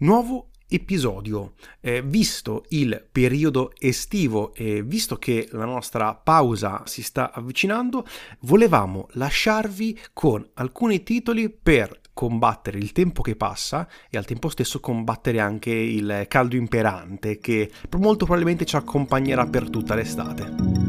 Nuovo episodio. Eh, visto il periodo estivo e visto che la nostra pausa si sta avvicinando, volevamo lasciarvi con alcuni titoli per combattere il tempo che passa e al tempo stesso combattere anche il caldo imperante che molto probabilmente ci accompagnerà per tutta l'estate.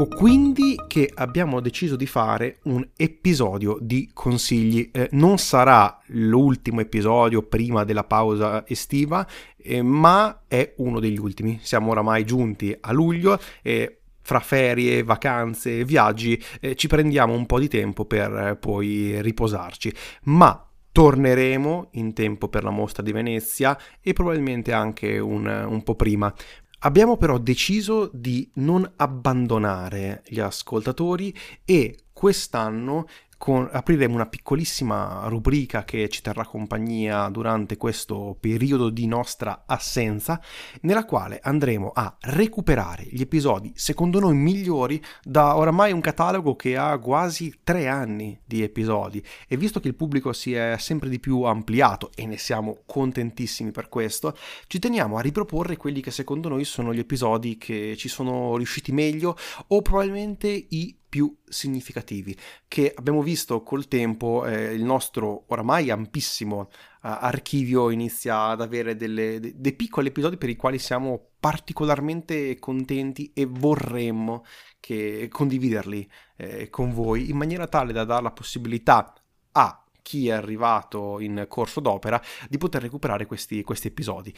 Ecco quindi che abbiamo deciso di fare un episodio di consigli. Eh, non sarà l'ultimo episodio prima della pausa estiva, eh, ma è uno degli ultimi. Siamo oramai giunti a luglio e fra ferie, vacanze, viaggi eh, ci prendiamo un po' di tempo per eh, poi riposarci. Ma torneremo in tempo per la mostra di Venezia e probabilmente anche un, un po' prima. Abbiamo però deciso di non abbandonare gli ascoltatori e quest'anno con, apriremo una piccolissima rubrica che ci terrà compagnia durante questo periodo di nostra assenza, nella quale andremo a recuperare gli episodi secondo noi migliori da oramai un catalogo che ha quasi tre anni di episodi. E visto che il pubblico si è sempre di più ampliato e ne siamo contentissimi per questo, ci teniamo a riproporre quelli che secondo noi sono gli episodi che ci sono riusciti meglio o probabilmente i più significativi che abbiamo visto col tempo eh, il nostro oramai ampissimo uh, archivio inizia ad avere delle, de, dei piccoli episodi per i quali siamo particolarmente contenti e vorremmo che, condividerli eh, con voi in maniera tale da dare la possibilità a chi è arrivato in corso d'opera di poter recuperare questi, questi episodi.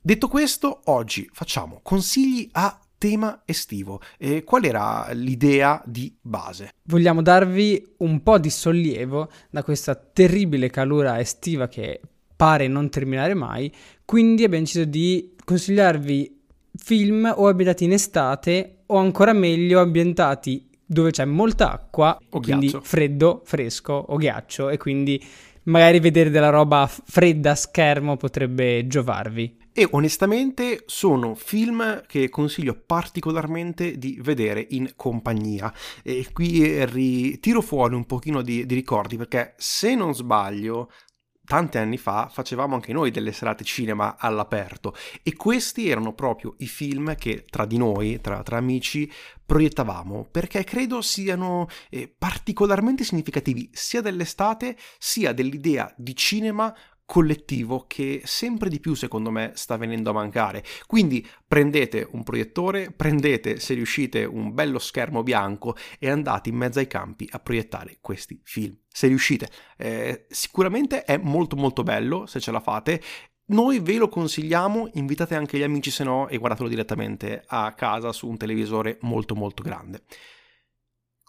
Detto questo, oggi facciamo consigli a tema estivo. E qual era l'idea di base? Vogliamo darvi un po' di sollievo da questa terribile calura estiva che pare non terminare mai, quindi abbiamo deciso di consigliarvi film o ambientati in estate o ancora meglio ambientati dove c'è molta acqua, o quindi ghiaccio. freddo, fresco o ghiaccio e quindi magari vedere della roba fredda a schermo potrebbe giovarvi e onestamente sono film che consiglio particolarmente di vedere in compagnia. E qui ritiro fuori un pochino di, di ricordi perché se non sbaglio tanti anni fa facevamo anche noi delle serate cinema all'aperto. E questi erano proprio i film che tra di noi, tra, tra amici, proiettavamo perché credo siano eh, particolarmente significativi sia dell'estate sia dell'idea di cinema collettivo che sempre di più secondo me sta venendo a mancare. Quindi prendete un proiettore, prendete se riuscite un bello schermo bianco e andate in mezzo ai campi a proiettare questi film. Se riuscite, eh, sicuramente è molto molto bello se ce la fate. Noi ve lo consigliamo, invitate anche gli amici se no e guardatelo direttamente a casa su un televisore molto molto grande.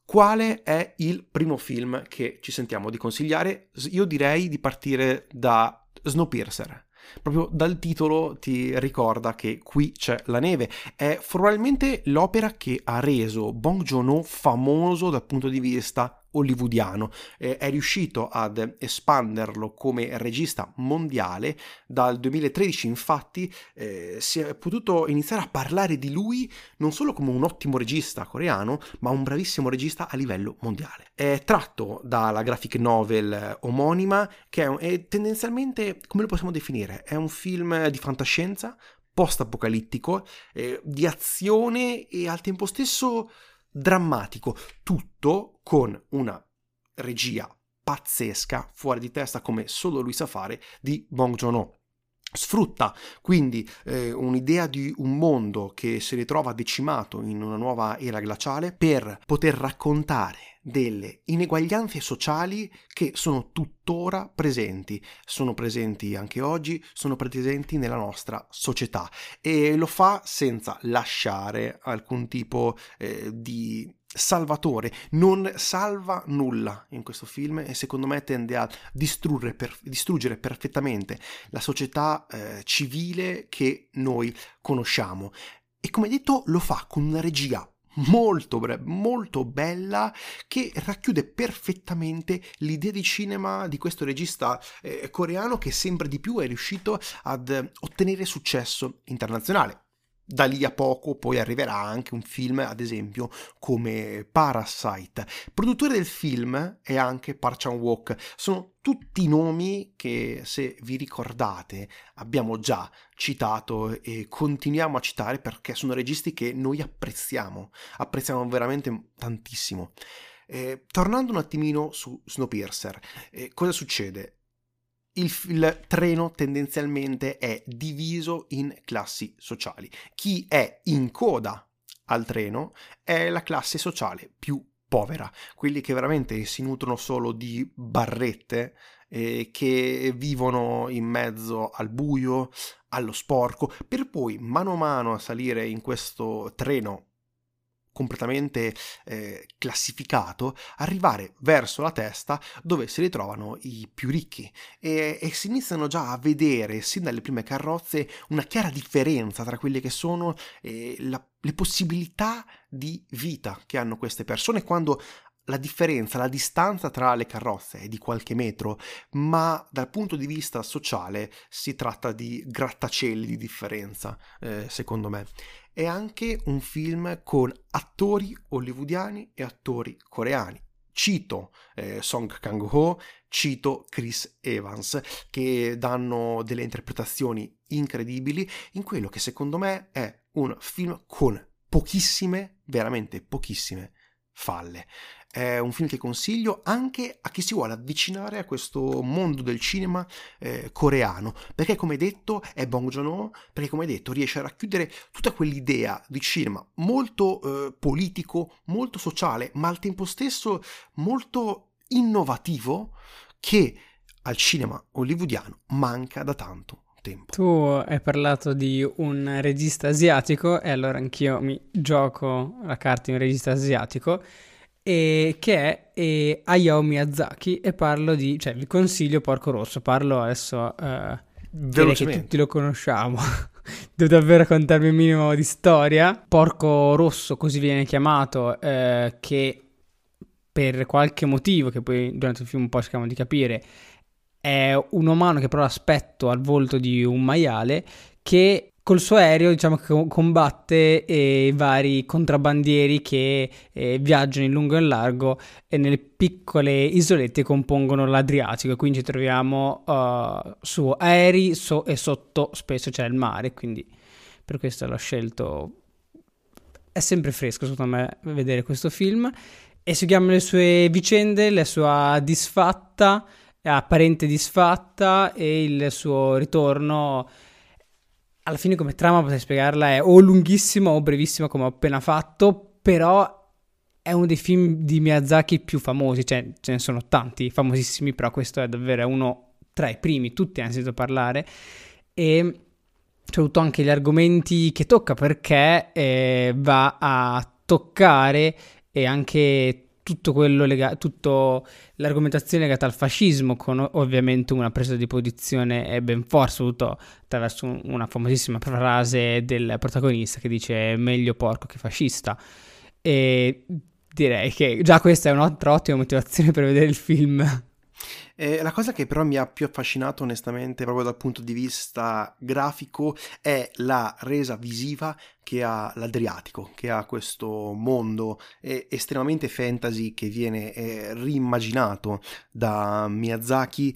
Quale è il primo film che ci sentiamo di consigliare? Io direi di partire da Snowpiercer. Proprio dal titolo ti ricorda che qui c'è la neve. È probabilmente l'opera che ha reso Bong Joon-ho famoso dal punto di vista hollywoodiano. Eh, è riuscito ad espanderlo come regista mondiale. Dal 2013 infatti eh, si è potuto iniziare a parlare di lui non solo come un ottimo regista coreano, ma un bravissimo regista a livello mondiale. È tratto dalla graphic novel omonima, che è, è tendenzialmente, come lo possiamo definire, è un film di fantascienza post-apocalittico, eh, di azione e al tempo stesso drammatico, tutto con una regia pazzesca, fuori di testa come solo lui sa fare, di Bong Joon-ho. Sfrutta quindi eh, un'idea di un mondo che si ritrova decimato in una nuova era glaciale per poter raccontare delle ineguaglianze sociali che sono tuttora presenti, sono presenti anche oggi, sono presenti nella nostra società e lo fa senza lasciare alcun tipo eh, di salvatore, non salva nulla in questo film e secondo me tende a per, distruggere perfettamente la società eh, civile che noi conosciamo. E come detto lo fa con una regia molto, bre- molto bella che racchiude perfettamente l'idea di cinema di questo regista eh, coreano che sempre di più è riuscito ad ottenere successo internazionale. Da lì a poco poi arriverà anche un film, ad esempio, come Parasite. Produttore del film è anche Park Chan-wook. Sono tutti nomi che, se vi ricordate, abbiamo già citato e continuiamo a citare perché sono registi che noi apprezziamo, apprezziamo veramente tantissimo. Eh, tornando un attimino su Snowpiercer, eh, cosa succede? Il, il, treno tendenzialmente è diviso in classi sociali. Chi è in coda al treno è la classe sociale più povera, quelli che veramente si nutrono solo di barrette, eh, che vivono in mezzo al buio, allo sporco, per poi mano a mano a salire in questo treno completamente eh, classificato, arrivare verso la testa dove si ritrovano i più ricchi. E, e, si iniziano già a vedere sin dalle prime carrozze una chiara differenza tra quelle che sono eh, la, le possibilità di vita che hanno queste persone quando la differenza, la distanza tra le carrozze è di qualche metro, ma dal punto di vista sociale si tratta di grattacieli di differenza, eh, secondo me è anche un film con attori hollywoodiani e attori coreani. Cito eh, Song Kang-ho, cito Chris Evans, che danno delle interpretazioni incredibili in quello che secondo me è un film con pochissime, veramente pochissime falle. È un film che consiglio anche a chi si vuole avvicinare a questo mondo del cinema eh, coreano, perché come detto è Bong Joon-ho, perché come detto riesce a racchiudere tutta quell'idea di cinema molto eh, politico, molto sociale, ma al tempo stesso molto innovativo che al cinema hollywoodiano manca da tanto tempo. Tu hai parlato di un regista asiatico e allora anch'io mi gioco la carta di un regista asiatico e che è e Hayao Miyazaki e parlo di, cioè vi consiglio Porco Rosso, parlo adesso, eh, che tutti lo conosciamo, devo davvero raccontarvi un minimo di storia. Porco Rosso, così viene chiamato, eh, che per qualche motivo, che poi durante il film un po' cerchiamo di capire, è un umano che però ha aspetto al volto di un maiale che col suo aereo diciamo che combatte eh, i vari contrabbandieri che eh, viaggiano in lungo e in largo e nelle piccole isolette compongono l'Adriatico. Quindi ci troviamo uh, su aerei so- e sotto spesso c'è il mare. Quindi per questo l'ho scelto. È sempre fresco secondo me vedere questo film. E seguiamo le sue vicende la sua disfatta apparente disfatta e il suo ritorno alla fine come trama potrei spiegarla è o lunghissima o brevissima come ho appena fatto, però è uno dei film di Miyazaki più famosi, cioè ce ne sono tanti famosissimi, però questo è davvero uno tra i primi, tutti hanno sentito parlare. E soprattutto anche gli argomenti che tocca perché eh, va a toccare e anche tutto quello legato, tutta l'argomentazione legata al fascismo, con ovviamente una presa di posizione ben forte, soprattutto attraverso una famosissima frase del protagonista che dice meglio porco che fascista. E direi che già questa è un'altra ottima motivazione per vedere il film. Eh, la cosa che però mi ha più affascinato onestamente proprio dal punto di vista grafico è la resa visiva che ha l'Adriatico, che ha questo mondo eh, estremamente fantasy che viene eh, reimmaginato da Miyazaki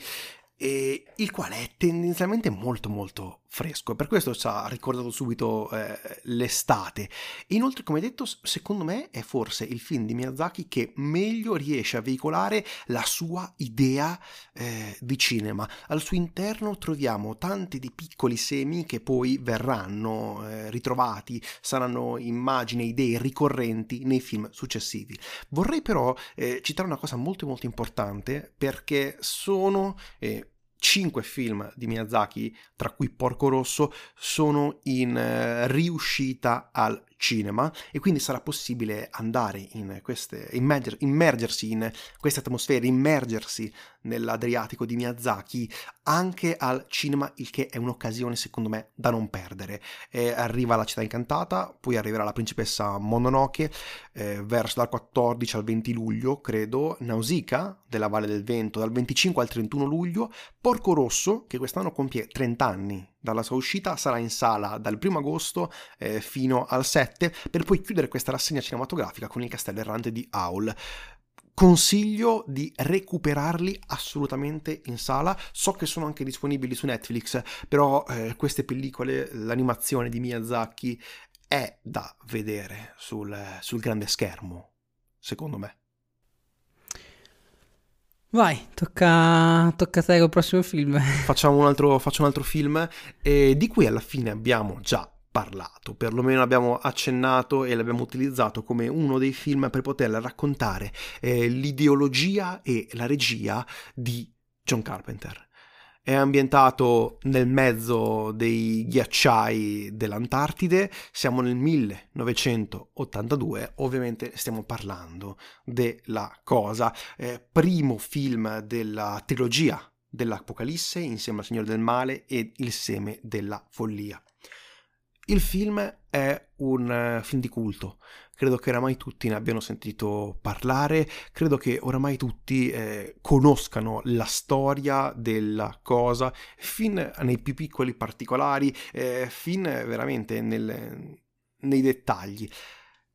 e il quale è tendenzialmente molto molto fresco, per questo ci ha ricordato subito eh, l'estate. Inoltre, come detto, secondo me è forse il film di Miyazaki che meglio riesce a veicolare la sua idea eh, di cinema. Al suo interno troviamo tanti di piccoli semi che poi verranno eh, ritrovati, saranno immagini, idee ricorrenti nei film successivi. Vorrei però eh, citare una cosa molto molto importante perché sono eh, cinque film di Miyazaki, tra cui Porco Rosso, sono in uh, riuscita al cinema e quindi sarà possibile andare in queste, immerger, immergersi in queste atmosfere, immergersi nell'Adriatico di Miyazaki anche al cinema, il che è un'occasione secondo me da non perdere. Eh, arriva la città incantata, poi arriverà la principessa Mononoke eh, verso dal 14 al 20 luglio, credo, Nausicaa della Valle del Vento dal 25 al 31 luglio, Porco Rosso che quest'anno compie 30 anni dalla sua uscita, sarà in sala dal 1 agosto eh, fino al 7 per poi chiudere questa rassegna cinematografica con il castello errante di Aul. Consiglio di recuperarli assolutamente in sala. So che sono anche disponibili su Netflix, però eh, queste pellicole, l'animazione di Miyazaki è da vedere sul, sul grande schermo, secondo me. Vai, tocca, tocca a te col prossimo film. Facciamo un altro, faccio un altro film eh, di cui alla fine abbiamo già parlato, perlomeno abbiamo accennato e l'abbiamo utilizzato come uno dei film per poter raccontare eh, l'ideologia e la regia di John Carpenter è ambientato nel mezzo dei ghiacciai dell'Antartide, siamo nel 1982, ovviamente stiamo parlando della cosa, eh, primo film della trilogia dell'Apocalisse insieme al Signore del Male e Il seme della follia. Il film è un uh, film di culto, credo che oramai tutti ne abbiano sentito parlare, credo che oramai tutti eh, conoscano la storia della cosa, fin nei più piccoli particolari, eh, fin veramente nel, nei dettagli.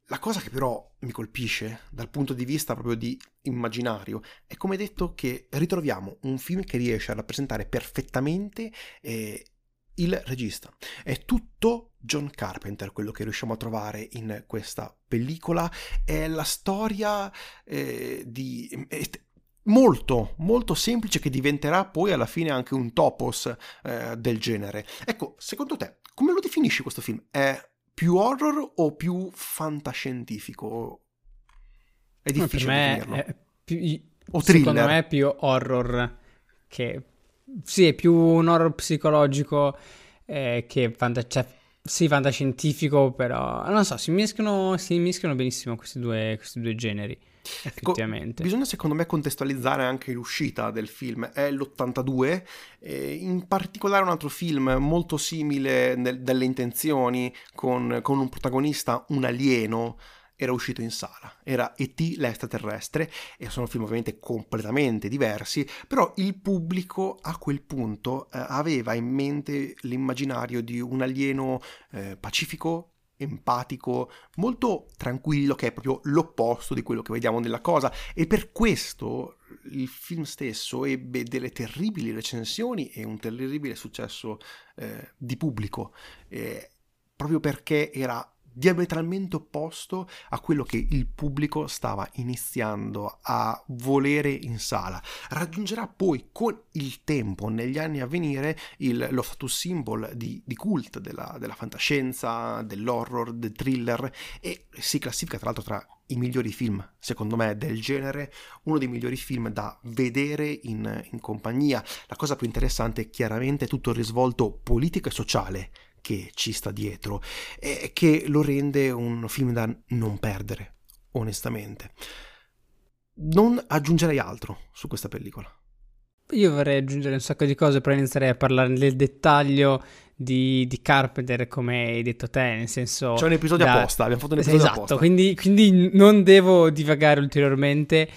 La cosa che però mi colpisce dal punto di vista proprio di immaginario è come detto che ritroviamo un film che riesce a rappresentare perfettamente eh, il regista. È tutto John Carpenter quello che riusciamo a trovare in questa pellicola. È la storia eh, di... Eh, molto, molto semplice che diventerà poi alla fine anche un topos eh, del genere. Ecco, secondo te, come lo definisci questo film? È più horror o più fantascientifico? È difficile definirlo. È più, o thriller? Secondo me è più horror che sì, è più un horror psicologico eh, che fanta- cioè, sì, fantascientifico, però non so, si mischiano, si mischiano benissimo questi due, questi due generi. Ecco, effettivamente. Ecco, bisogna secondo me contestualizzare anche l'uscita del film, è l'82, eh, in particolare un altro film molto simile nel, delle intenzioni, con, con un protagonista, un alieno, era uscito in sala, era E.T. l'extraterrestre e sono film ovviamente completamente diversi, però il pubblico a quel punto eh, aveva in mente l'immaginario di un alieno eh, pacifico, empatico, molto tranquillo, che è proprio l'opposto di quello che vediamo nella cosa e per questo il film stesso ebbe delle terribili recensioni e un terribile successo eh, di pubblico, eh, proprio perché era diametralmente opposto a quello che il pubblico stava iniziando a volere in sala. Raggiungerà poi con il tempo, negli anni a venire, il, lo status symbol di, di cult della, della, fantascienza, dell'horror, del thriller e si classifica tra l'altro tra i migliori film, secondo me, del genere, uno dei migliori film da vedere in, in compagnia. La cosa più interessante è chiaramente tutto il risvolto politico e sociale che ci sta dietro e che lo rende un film da non perdere, onestamente. Non aggiungerei altro su questa pellicola. Io vorrei aggiungere un sacco di cose, però inizierei a parlare nel dettaglio di, di, Carpenter, come hai detto te, nel senso... C'è un episodio da... apposta, abbiamo fatto un episodio esatto, apposta. Quindi, quindi non devo divagare ulteriormente.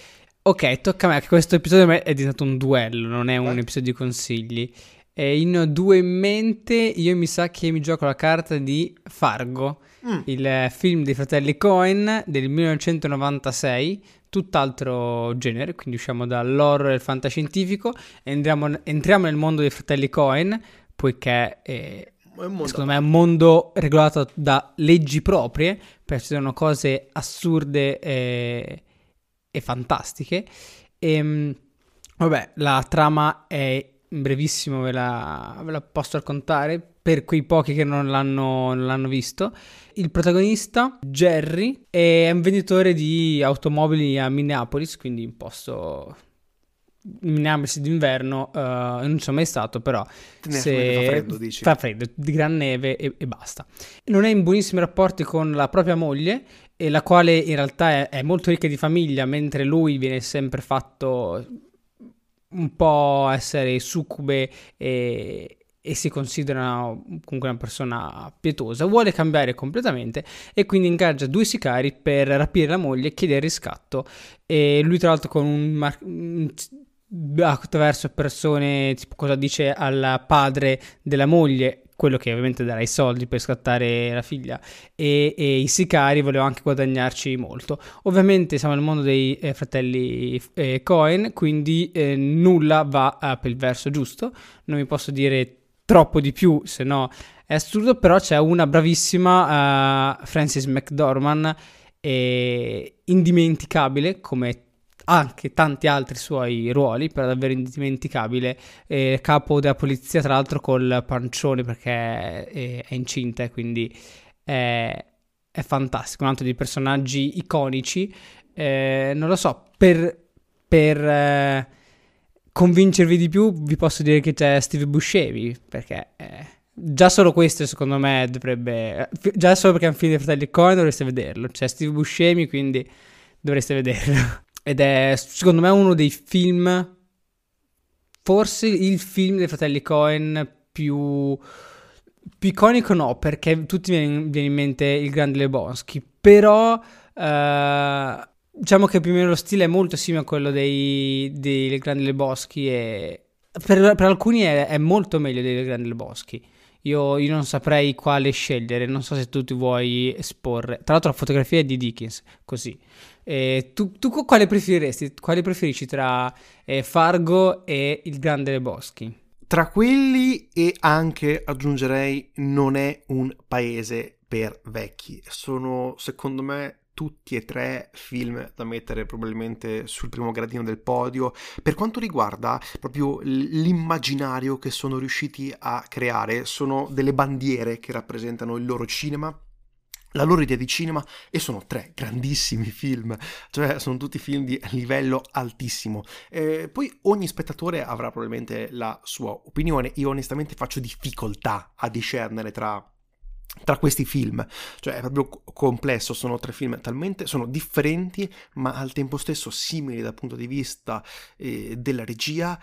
Ok, tocca a me, che questo episodio è diventato un duello, non è un Vai. episodio di consigli. E in due in mente, io mi sa che mi gioco la carta di Fargo, mm. il film dei fratelli Cohen del 1996, tutt'altro genere, quindi usciamo dall'horror e il fantascientifico, entriamo, entriamo nel mondo dei fratelli Cohen, poiché è, secondo me è un mondo regolato da leggi proprie, perché ci sono cose assurde e, e fantastiche. E, ehm, vabbè, la trama è brevissimo ve la, ve la, posso raccontare per quei pochi che non l'hanno, non l'hanno, visto. Il protagonista, Jerry, è un venditore di automobili a Minneapolis, quindi in posto Minneapolis d'inverno, uh, non sono mai stato, però se fa freddo, dici. Fa freddo, di gran neve e, e, basta. Non è in buonissimi rapporti con la propria moglie, e la quale in realtà è molto ricca di famiglia, mentre lui viene sempre fatto un po' essere succube e, e si considera comunque una persona pietosa, vuole cambiare completamente e quindi ingaggia due sicari per rapire la moglie e chiedere riscatto. E lui, tra l'altro, con un, mar- attraverso persone, tipo cosa dice al padre della moglie, quello che ovviamente darà i soldi per scattare la figlia, e, e i sicari volevo anche guadagnarci molto. Ovviamente siamo nel mondo dei eh, fratelli eh, Cohen, quindi eh, nulla va eh, per il verso giusto, non mi posso dire troppo di più, se no è assurdo, però c'è una bravissima uh, Frances McDormand, indimenticabile come anche tanti altri suoi ruoli, però davvero indimenticabile. Eh, capo della polizia, tra l'altro, col pancione perché è, è incinta quindi è, è, fantastico. Un altro dei personaggi iconici. Eh, non lo so, per, per eh, convincervi di più, vi posso dire che c'è Steve Buscemi perché. Eh, Già solo questo, secondo me, dovrebbe. Già solo perché è un film dei fratelli Coen dovreste vederlo. C'è Steve Buscemi, quindi dovreste vederlo. Ed è, secondo me, uno dei film. Forse il film dei fratelli Cohen più. più iconico, no, perché tutti viene, viene in mente il grande Lebowski. Però. Uh, diciamo che più o meno lo stile è molto simile a quello dei, dei grandi Lebowski. E per, per alcuni è, è, molto meglio dei grandi Lebowski. Io, io, non saprei quale scegliere, non so se tu ti vuoi esporre. Tra l'altro la fotografia è di Dickens, così. Eh, tu, tu, quale preferiresti? Quale preferisci tra eh, Fargo e Il Grande Leboschi? Tra quelli e anche aggiungerei non è un paese per vecchi. Sono secondo me tutti e tre film da mettere probabilmente sul primo gradino del podio per quanto riguarda proprio l'immaginario che sono riusciti a creare sono delle bandiere che rappresentano il loro cinema la loro idea di cinema e sono tre grandissimi film, cioè sono tutti film di livello altissimo. Eh, poi ogni spettatore avrà probabilmente la sua opinione, io onestamente faccio difficoltà a discernere tra tra questi film, cioè è proprio complesso, sono tre film talmente, sono differenti ma al tempo stesso simili dal punto di vista eh, della regia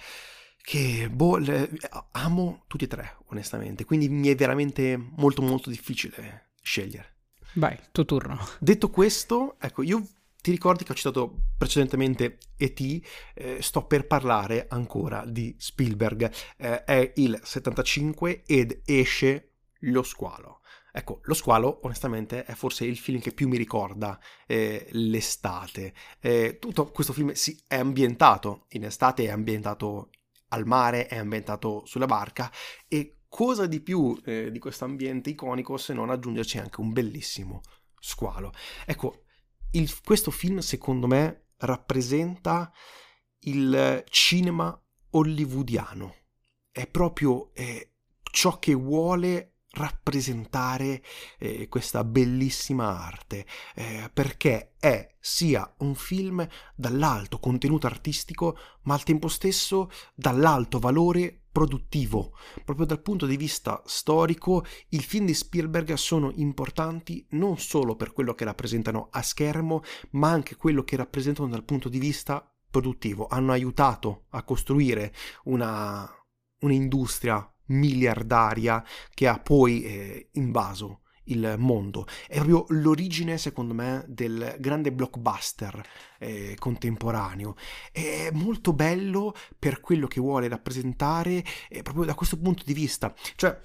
che boh, le, amo tutti e tre onestamente, quindi mi è veramente molto molto difficile scegliere. Vai, tuo turno. Detto questo, ecco, io ti ricordi che ho citato precedentemente E.T., eh, sto per parlare ancora di Spielberg. Eh, è il 75 ed esce Lo Squalo. Ecco, Lo Squalo, onestamente, è forse il film che più mi ricorda eh, l'estate. Eh, tutto questo film si è ambientato in estate, è ambientato al mare, è ambientato sulla barca e cosa di più eh, di questo ambiente iconico se non aggiungerci anche un bellissimo squalo. Ecco, il, questo film secondo me rappresenta il cinema hollywoodiano. È proprio eh, ciò che vuole rappresentare eh, questa bellissima arte eh, perché è sia un film dall'alto contenuto artistico ma al tempo stesso dall'alto valore produttivo. Proprio dal punto di vista storico, i film di Spielberg sono importanti non solo per quello che rappresentano a schermo, ma anche quello che rappresentano dal punto di vista produttivo. Hanno aiutato a costruire una, un'industria miliardaria che ha poi eh, invaso il mondo. È proprio l'origine, secondo me, del grande blockbuster eh, contemporaneo. È molto bello per quello che vuole rappresentare eh, proprio da questo punto di vista. Cioè,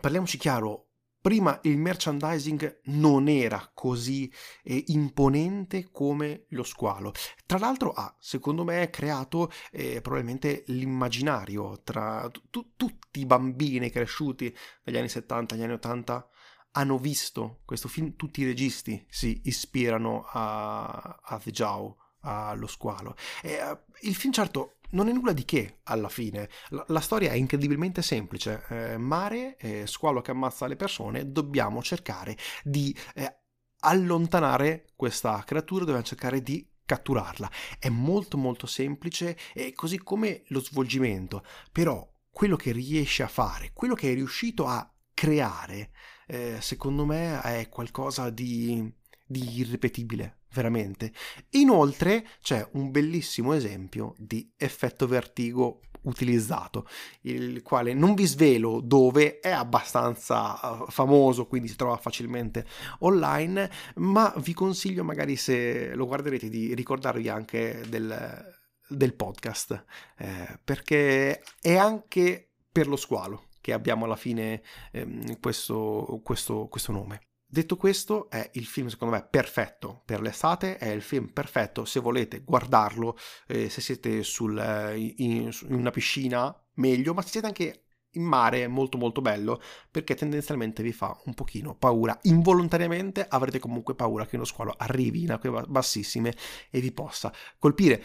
parliamoci chiaro, Prima il merchandising non era così eh, imponente come lo squalo. Tra l'altro ha, secondo me, creato eh, probabilmente l'immaginario tra t- tutti i bambini cresciuti dagli anni 70 agli anni 80 hanno visto questo film, tutti i registi si ispirano a, a The Jow, allo squalo. E, uh, il film certo non è nulla di che alla fine. La, la storia è incredibilmente semplice. Eh, mare, eh, squalo che ammazza le persone, dobbiamo cercare di eh, allontanare questa creatura, dobbiamo cercare di catturarla. È molto molto semplice e così come lo svolgimento. Però quello che riesce a fare, quello che è riuscito a creare, eh, secondo me è qualcosa di, di irripetibile veramente. Inoltre c'è un bellissimo esempio di effetto vertigo utilizzato, il quale non vi svelo dove è abbastanza eh, famoso, quindi si trova facilmente online, ma vi consiglio magari se lo guarderete di ricordarvi anche del, del podcast, eh, perché è anche per lo squalo che abbiamo alla fine ehm, questo, questo, questo nome. Detto questo, è il film secondo me perfetto per l'estate, è il film perfetto se volete guardarlo, eh, se siete sul, eh, in, in, una piscina, meglio, ma se siete anche in mare, è molto molto bello, perché tendenzialmente vi fa un pochino paura. Involontariamente avrete comunque paura che uno squalo arrivi in acque bassissime e vi possa colpire.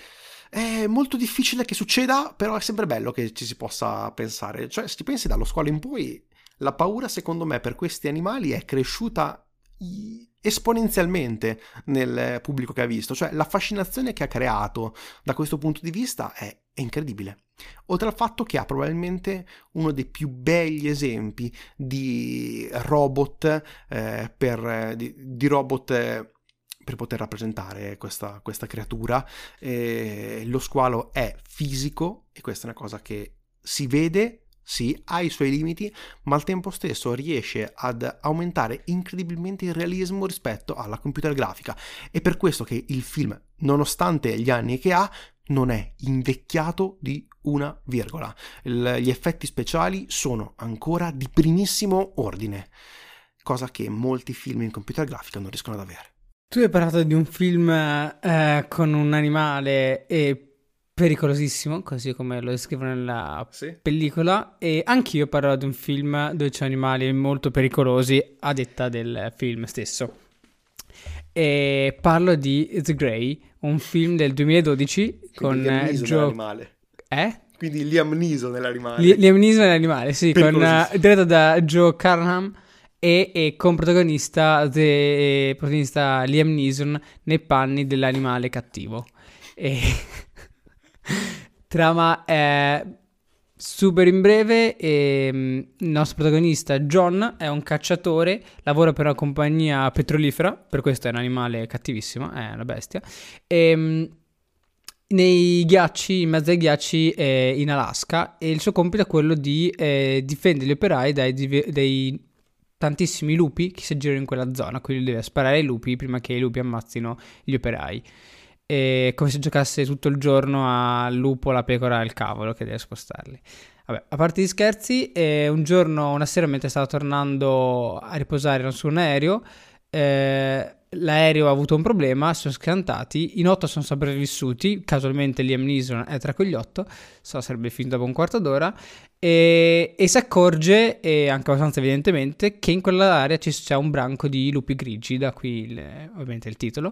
È molto difficile che succeda, però è sempre bello che ci si possa pensare. Cioè, se ti pensi dallo squalo in poi la paura secondo me per questi animali è cresciuta esponenzialmente nel pubblico che ha visto, cioè la fascinazione che ha creato da questo punto di vista è, è incredibile. Oltre al fatto che ha probabilmente uno dei più begli esempi di robot eh, per, di, di robot eh, per poter rappresentare questa, questa creatura. Eh, lo squalo è fisico e questa è una cosa che si vede sì, ha i suoi limiti, ma al tempo stesso riesce ad aumentare incredibilmente il realismo rispetto alla computer grafica. È per questo che il film, nonostante gli anni che ha, non è invecchiato di una virgola. Il, gli effetti speciali sono ancora di primissimo ordine, cosa che molti film in computer grafica non riescono ad avere. Tu hai parlato di un film eh, con un animale e pericolosissimo, così come lo descrivono nella sì. pellicola. E anch'io parlerò di un film dove c'è animali molto pericolosi, a detta del film stesso. E parlo di The Grey, un film del 2012 Quindi con Liam Neeson Joe... nell'animale. Eh? Quindi Liam Neeson nell'animale. Li- Liam Neeson nell'animale, sì, con, uh, diretto da Joe Carnham e, e con protagonista, the, protagonista Liam Neeson nei panni dell'animale cattivo. E... Trama è super in breve. E, mm, il nostro protagonista John è un cacciatore, lavora per una compagnia petrolifera, per questo è un animale cattivissimo, è una bestia. E, mm, nei ghiacci, in mezzo ai ghiacci eh, in Alaska e il suo compito è quello di eh, difendere gli operai dai, dai, tantissimi lupi che si girano in quella zona, quindi deve sparare ai lupi prima che i lupi ammazzino gli operai è come se giocasse tutto il giorno al lupo, la pecora e il cavolo che deve spostarli. Vabbè, a parte gli scherzi, eh, un giorno, una sera, mentre stava tornando a riposare su un aereo, eh, l'aereo ha avuto un problema, sono scantati, in otto sono sopravvissuti, casualmente Liam Neeson è tra quegli otto, so sarebbe finito dopo un quarto d'ora, e, e si accorge, e anche abbastanza evidentemente, che in quell'area c'è un branco di lupi grigi, da qui il, ovviamente il titolo,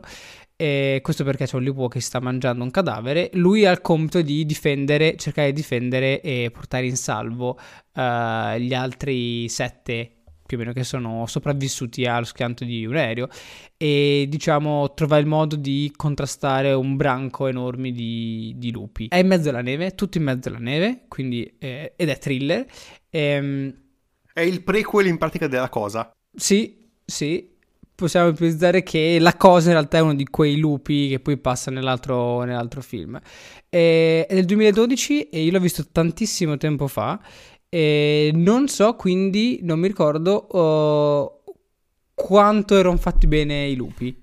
e questo perché c'è un lupo che sta mangiando un cadavere. Lui ha il compito di difendere, cercare di difendere e portare in salvo uh, gli altri sette più o meno che sono sopravvissuti allo schianto di un aereo e diciamo trova il modo di contrastare un branco enorme di, di lupi. È in mezzo alla neve, tutto in mezzo alla neve, quindi, eh, ed è thriller. Ehm... È il prequel in pratica della cosa. Sì, sì, possiamo ipotizzare che la cosa in realtà è uno di quei lupi che poi passa nell'altro, nell'altro film. E, è del 2012 e io l'ho visto tantissimo tempo fa. E non so, quindi non mi ricordo uh, quanto erano fatti bene i lupi.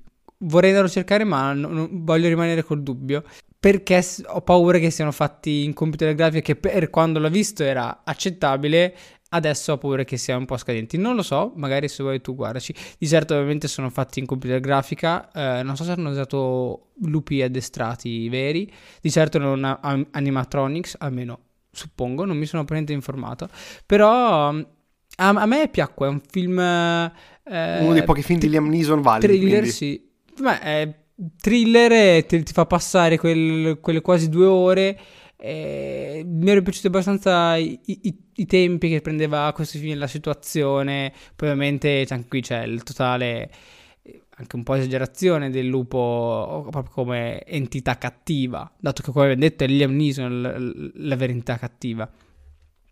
Vorrei andarlo a cercare, ma non, non, voglio rimanere col dubbio. Perché ho paura che siano fatti in computer grafica che per quando l'ho visto era accettabile Adesso ho paura che siano un po' scadenti. Non lo so, magari se vuoi tu guardaci. Di certo, ovviamente, sono fatti in computer grafica. Eh, non so se hanno usato lupi addestrati veri. Di certo non animatronics, almeno suppongo, non mi sono per niente informato. Però a, a, me piacque, è un film... Eh, Uno dei pochi film di Liam Neeson validi. Thriller, quindi. sì. Beh, è thriller ti, ti fa passare quel, quelle quasi due ore eh, mi ero piaciuti abbastanza i, i, i, tempi che prendeva questo film, la situazione. Poi, ovviamente, anche qui c'è il totale, anche un po' esagerazione del lupo proprio come entità cattiva. Dato che, come abbiamo detto, è Liam Neeson la, la vera entità cattiva.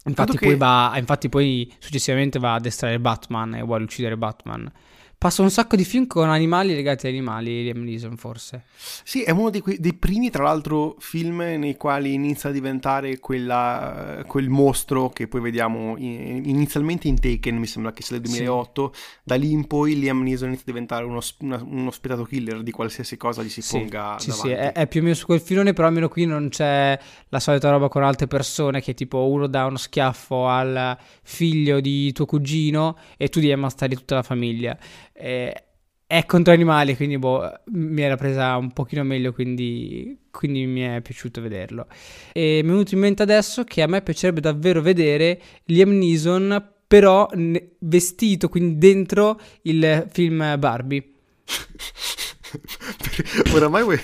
Infatti, che... poi va, infatti, poi successivamente va ad addestrare Batman e vuole uccidere Batman Passa un sacco di film con animali legati agli animali, Liam Neeson forse. Sì, è uno dei, dei, primi, tra l'altro, film nei quali inizia a diventare quella, quel mostro che poi vediamo in, inizialmente in Taken, mi sembra che sia del 2008. Sì. Da lì in poi Liam Neeson inizia a diventare uno, una, uno spietato killer di qualsiasi cosa gli si sì, ponga sì, davanti. Sì, è, è, più o meno su quel filone, però almeno qui non c'è la solita roba con altre persone che tipo uno dà uno schiaffo al figlio di tuo cugino e tu devi ammazzare tutta la famiglia. Eh, è contro animali, quindi boh, mi era presa un pochino meglio, quindi, quindi mi è piaciuto vederlo. E mi è venuto in mente adesso che a me piacerebbe davvero vedere Liam Neeson, però vestito, quindi dentro il film Barbie. Oramai vuoi...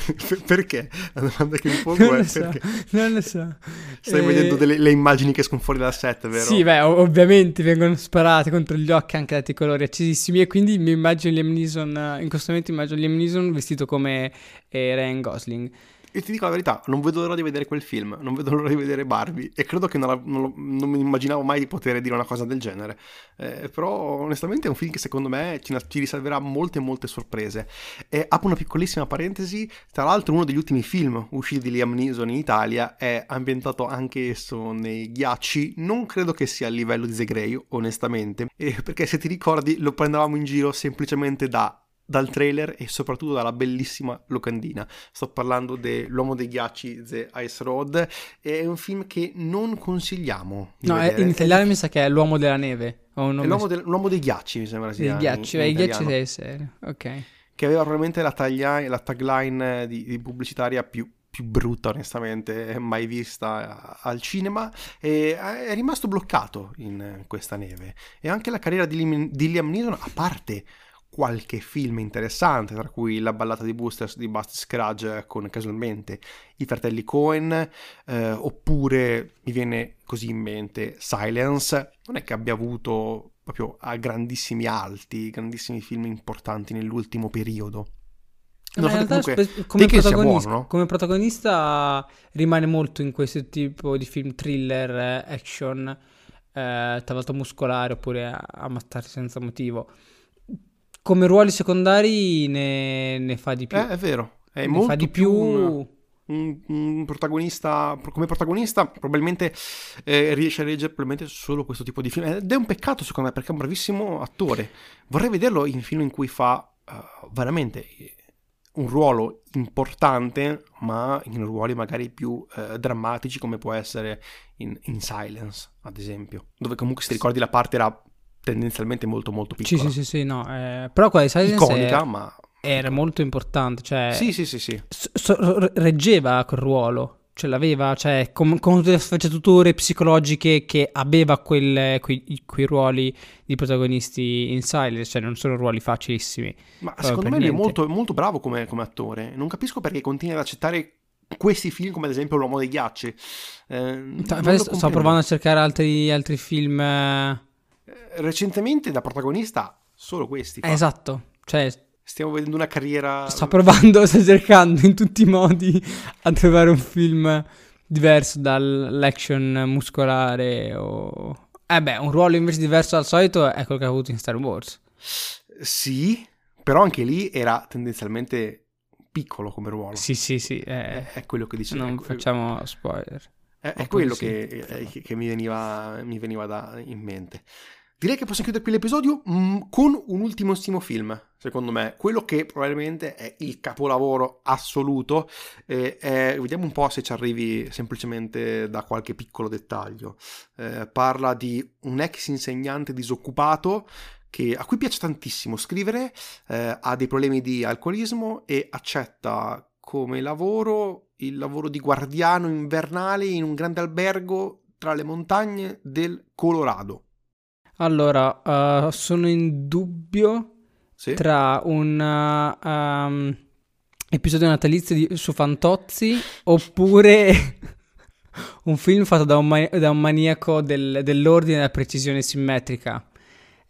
perché? La domanda che mi pongo non è so, perché? Non lo so. Stai eh... vedendo delle, le immagini che escono fuori dal set, vero? Sì, beh, ovviamente vengono sparate contro gli occhi anche dati colori accesissimi e quindi mi immagino Liam Neeson, in questo momento immagino Liam Neeson vestito come eh, Ryan Gosling. E ti dico la verità, non vedo l'ora di vedere quel film, non vedo l'ora di vedere Barbie e credo che non, la, non, non mi immaginavo mai di poter dire una cosa del genere. Eh, però onestamente è un film che secondo me ci, ci riserverà molte molte sorprese. E apro una piccolissima parentesi, tra l'altro uno degli ultimi film usciti di Liam Neeson in Italia è ambientato anche esso nei ghiacci, non credo che sia a livello di Grey, onestamente, e perché se ti ricordi lo prendevamo in giro semplicemente da dal trailer e soprattutto dalla bellissima locandina. Sto parlando dell'Uomo dei ghiacci, The Ice Road. È un film che non consigliamo. no, vedere. in italiano mi sa che è L'Uomo della Neve. È l'uomo, del, l'uomo, dei ghiacci, mi sembra sia. Dei ghiacci, in, in i ghiacci sei serio. Ok. Che aveva probabilmente la, taglia, la tagline di, di pubblicitaria più più brutta onestamente mai vista al cinema e è rimasto bloccato in questa neve e anche la carriera di, Liam Neeson a parte qualche film interessante, tra cui La ballata di Boosters di Bust Scrugge con casualmente i fratelli Cohen, eh, oppure mi viene così in mente Silence, non è che abbia avuto proprio a grandissimi alti, grandissimi film importanti nell'ultimo periodo. No, in realtà comunque, come, protagonista, buono, no? come protagonista rimane molto in questo tipo di film thriller, action, eh, muscolare oppure ammazzarsi senza motivo come ruoli secondari ne, ne fa di più. Eh, è vero, è ne fa di più... più. un, un, protagonista come protagonista probabilmente eh, riesce a reggere probabilmente solo questo tipo di film. Ed è un peccato secondo me perché è un bravissimo attore. Vorrei vederlo in film in cui fa uh, veramente un ruolo importante ma in ruoli magari più uh, drammatici come può essere in, in, Silence ad esempio dove comunque se ti ricordi la parte era tendenzialmente molto molto piccola. Sì, sì, sì, sì no. Eh, però qua Silence Iconica, è, ma... Era molto importante, cioè... Sì, sì, sì, sì. So, reggeva quel ruolo, ce l'aveva, cioè, con, con tutte le sfaccettature psicologiche che aveva quel, quei, quei, ruoli di protagonisti in Silence, cioè non sono ruoli facilissimi. Ma secondo me niente. lui è molto, molto bravo come, come attore. Non capisco perché continui ad accettare questi film come ad esempio L'uomo dei ghiacci. Eh, sto provando a cercare altri, altri film... Eh recentemente da protagonista solo questi. Qua. Esatto, cioè stiamo vedendo una carriera. Sto provando, sto cercando in tutti i modi a trovare un film diverso dall'action muscolare o. Eh beh, un ruolo invece diverso dal solito è quello che ha avuto in Star Wars. Sì, però anche lì era tendenzialmente piccolo come ruolo. Sì, sì, sì. È, è quello che dice. Non facciamo spoiler. È, è quello sì. che, eh, che, mi veniva, mi veniva da, in mente. Direi che possiamo chiudere qui l'episodio mm, con un ultimissimo film, secondo me, quello che probabilmente è il capolavoro assoluto. Eh, è, vediamo un po' se ci arrivi semplicemente da qualche piccolo dettaglio. Eh, parla di un ex insegnante disoccupato che, a cui piace tantissimo scrivere, eh, ha dei problemi di alcolismo e accetta come lavoro il lavoro di guardiano invernale in un grande albergo tra le montagne del Colorado. Allora, uh, sono in dubbio sì? tra un um, episodio natalizio di, su Fantozzi oppure un film fatto da un, ma- da un maniaco del, dell'ordine della precisione simmetrica.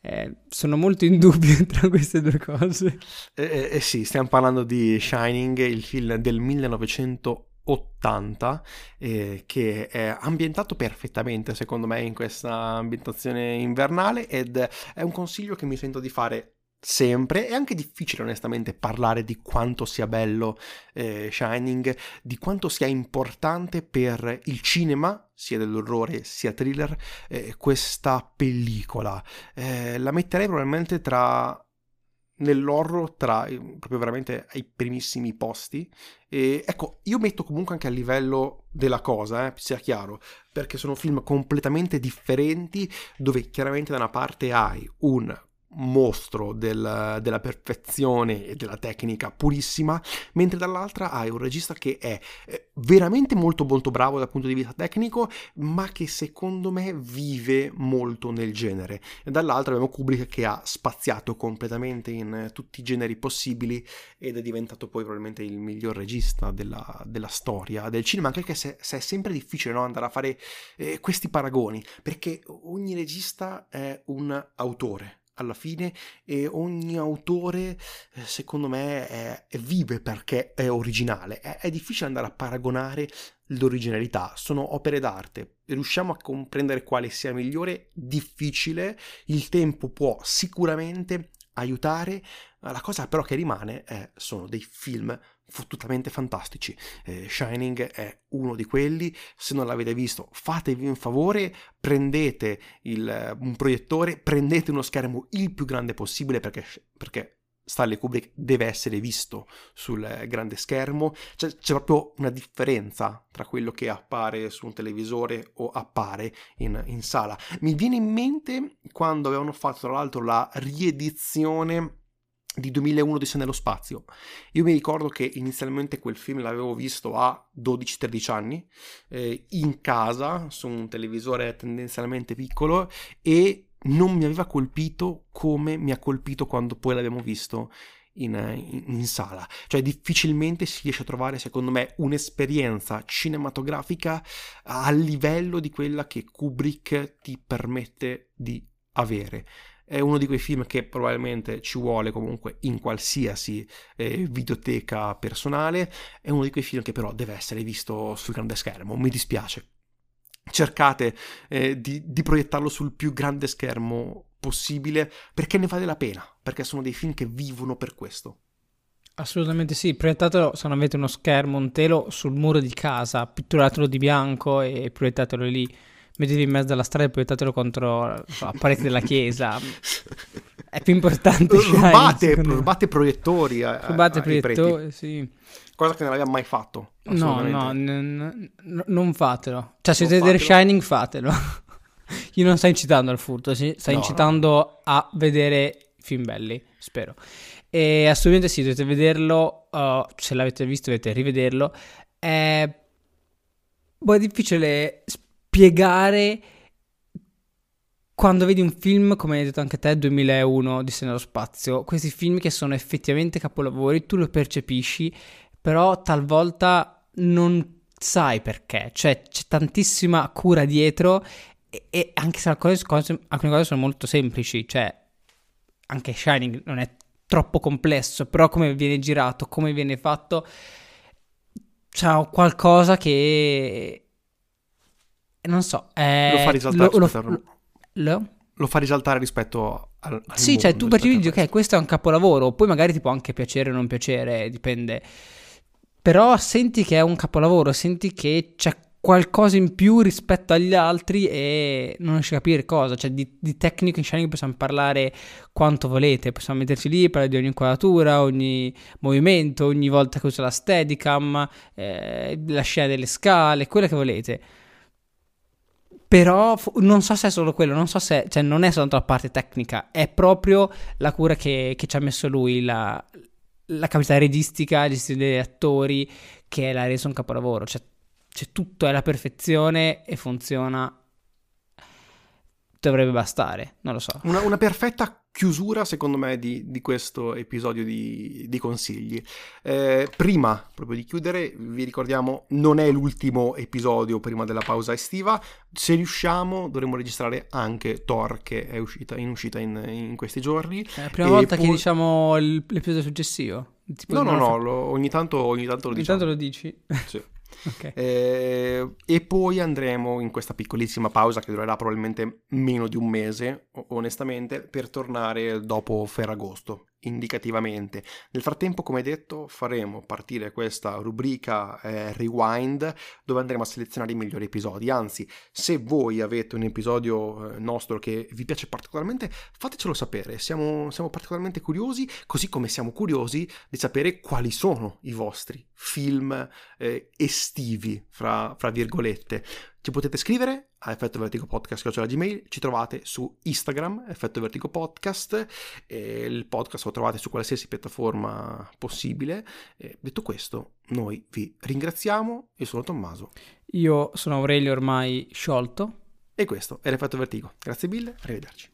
Eh, sono molto in dubbio tra queste due cose. Eh, eh, eh, sì, stiamo parlando di Shining, il film del 1980 80 eh, che è ambientato perfettamente secondo me in questa ambientazione invernale ed è un consiglio che mi sento di fare sempre. È anche difficile onestamente parlare di quanto sia bello eh, Shining, di quanto sia importante per il cinema, sia dell'orrore sia thriller, eh, questa pellicola. Eh, la metterei probabilmente tra nell'horror tra proprio veramente ai primissimi posti. E ecco, io metto comunque anche a livello della cosa, eh, sia chiaro, perché sono film completamente differenti dove chiaramente da una parte hai un mostro del, della perfezione e della tecnica purissima, mentre dall'altra hai un regista che è veramente molto molto bravo dal punto di vista tecnico, ma che secondo me vive molto nel genere. E dall'altra abbiamo Kubrick che ha spaziato completamente in tutti i generi possibili ed è diventato poi probabilmente il miglior regista della, della storia del cinema, anche se, se è sempre difficile no, andare a fare eh, questi paragoni, perché ogni regista è un autore alla fine e ogni autore eh, secondo me è, è vive perché è originale. È, è, difficile andare a paragonare l'originalità. Sono opere d'arte. Riusciamo a comprendere quale sia migliore? Difficile. Il tempo può sicuramente aiutare. La cosa però che rimane è, sono dei film fottutamente fantastici. Eh, Shining è uno di quelli, se non l'avete visto fatevi un favore, prendete il, un proiettore, prendete uno schermo il più grande possibile perché, perché Stanley Kubrick deve essere visto sul grande schermo, c'è, c'è, proprio una differenza tra quello che appare su un televisore o appare in, in sala. Mi viene in mente quando avevano fatto tra l'altro la riedizione di 2001 di nello spazio. Io mi ricordo che inizialmente quel film l'avevo visto a 12-13 anni, eh, in casa, su un televisore tendenzialmente piccolo, e non mi aveva colpito come mi ha colpito quando poi l'abbiamo visto in, in, in, sala. Cioè difficilmente si riesce a trovare, secondo me, un'esperienza cinematografica a livello di quella che Kubrick ti permette di avere è uno di quei film che probabilmente ci vuole comunque in qualsiasi eh, videoteca personale, è uno di quei film che però deve essere visto sul grande schermo, mi dispiace. Cercate eh, di, di proiettarlo sul più grande schermo possibile perché ne vale la pena, perché sono dei film che vivono per questo. Assolutamente sì, proiettatelo se non avete uno schermo, un telo sul muro di casa, pitturatelo di bianco e proiettatelo lì mettetevi in mezzo alla strada e proiettatelo contro la parete della chiesa. È più importante. Rubate, rubate proiettori. A, rubate a, proiettori, sì. Cosa che non abbiamo mai fatto. No, no, n- n- non fatelo. Cioè, se siete vedere Shining, fatelo. Io non sto incitando al furto, sto no, incitando no. a vedere film belli, spero. E assolutamente sì, dovete vederlo. Uh, se l'avete visto, dovete rivederlo. È, boh, è difficile spiegare quando vedi un film, come hai detto anche te, 2001 di nello spazio, questi film che sono effettivamente capolavori, tu lo percepisci, però talvolta non sai perché, cioè c'è tantissima cura dietro e, e anche se alcune cose, alcune cose sono molto semplici, cioè anche Shining non è troppo complesso, però come viene girato, come viene fatto, c'è qualcosa che non so. Eh, lo fa risaltare lo, lo, lo, lo, fa risaltare rispetto al, al Sì, cioè tu percepi dici ok, questo è un capolavoro, poi magari ti può anche piacere o non piacere, dipende. Però senti che è un capolavoro, senti che c'è qualcosa in più rispetto agli altri e non riesci a capire cosa. Cioè, di, di tecnico in Shining possiamo parlare quanto volete, possiamo metterci lì, parlare di ogni inquadratura, ogni movimento, ogni volta che usa la steadicam, eh, la scena delle scale, quella che volete. Però non so se è solo quello, non so se, cioè non è soltanto la parte tecnica, è proprio la cura che, che ci ha messo lui, la, la capacità registica, gestire degli attori, che l'ha reso un capolavoro. Cioè, cioè tutto è alla perfezione e funziona. Dovrebbe bastare, non lo so. Una, una perfetta chiusura, secondo me, di, di questo episodio di, di consigli. Eh, prima proprio di chiudere, vi ricordiamo, non è l'ultimo episodio prima della pausa estiva. Se riusciamo, dovremo registrare anche Thor, che è uscita, in uscita in, in questi giorni. È la prima volta poi... che diciamo l'episodio successivo. Tipo no, no, no, lo, ogni, tanto, ogni tanto lo ogni diciamo. tanto lo dici. Sì. Ok. Eh, e poi andremo in questa piccolissima pausa che durerà probabilmente meno di un mese, onestamente, per tornare dopo Ferragosto, indicativamente. Nel frattempo, come detto, faremo partire questa rubrica eh, Rewind dove andremo a selezionare i migliori episodi. Anzi, se voi avete un episodio eh, nostro che vi piace particolarmente, fatecelo sapere. Siamo, siamo particolarmente curiosi, così come siamo curiosi di sapere quali sono i vostri film eh, estivi, fra, fra virgolette. Ci potete scrivere a Effetto Vertigo Podcast, cioè la Gmail, ci trovate su Instagram, Effetto Vertigo Podcast, il podcast lo trovate su qualsiasi piattaforma possibile. E detto questo, noi vi ringraziamo, io sono Tommaso Io sono Aurelio ormai sciolto. e questo è l'Effetto Vertigo. Grazie mille, arrivederci.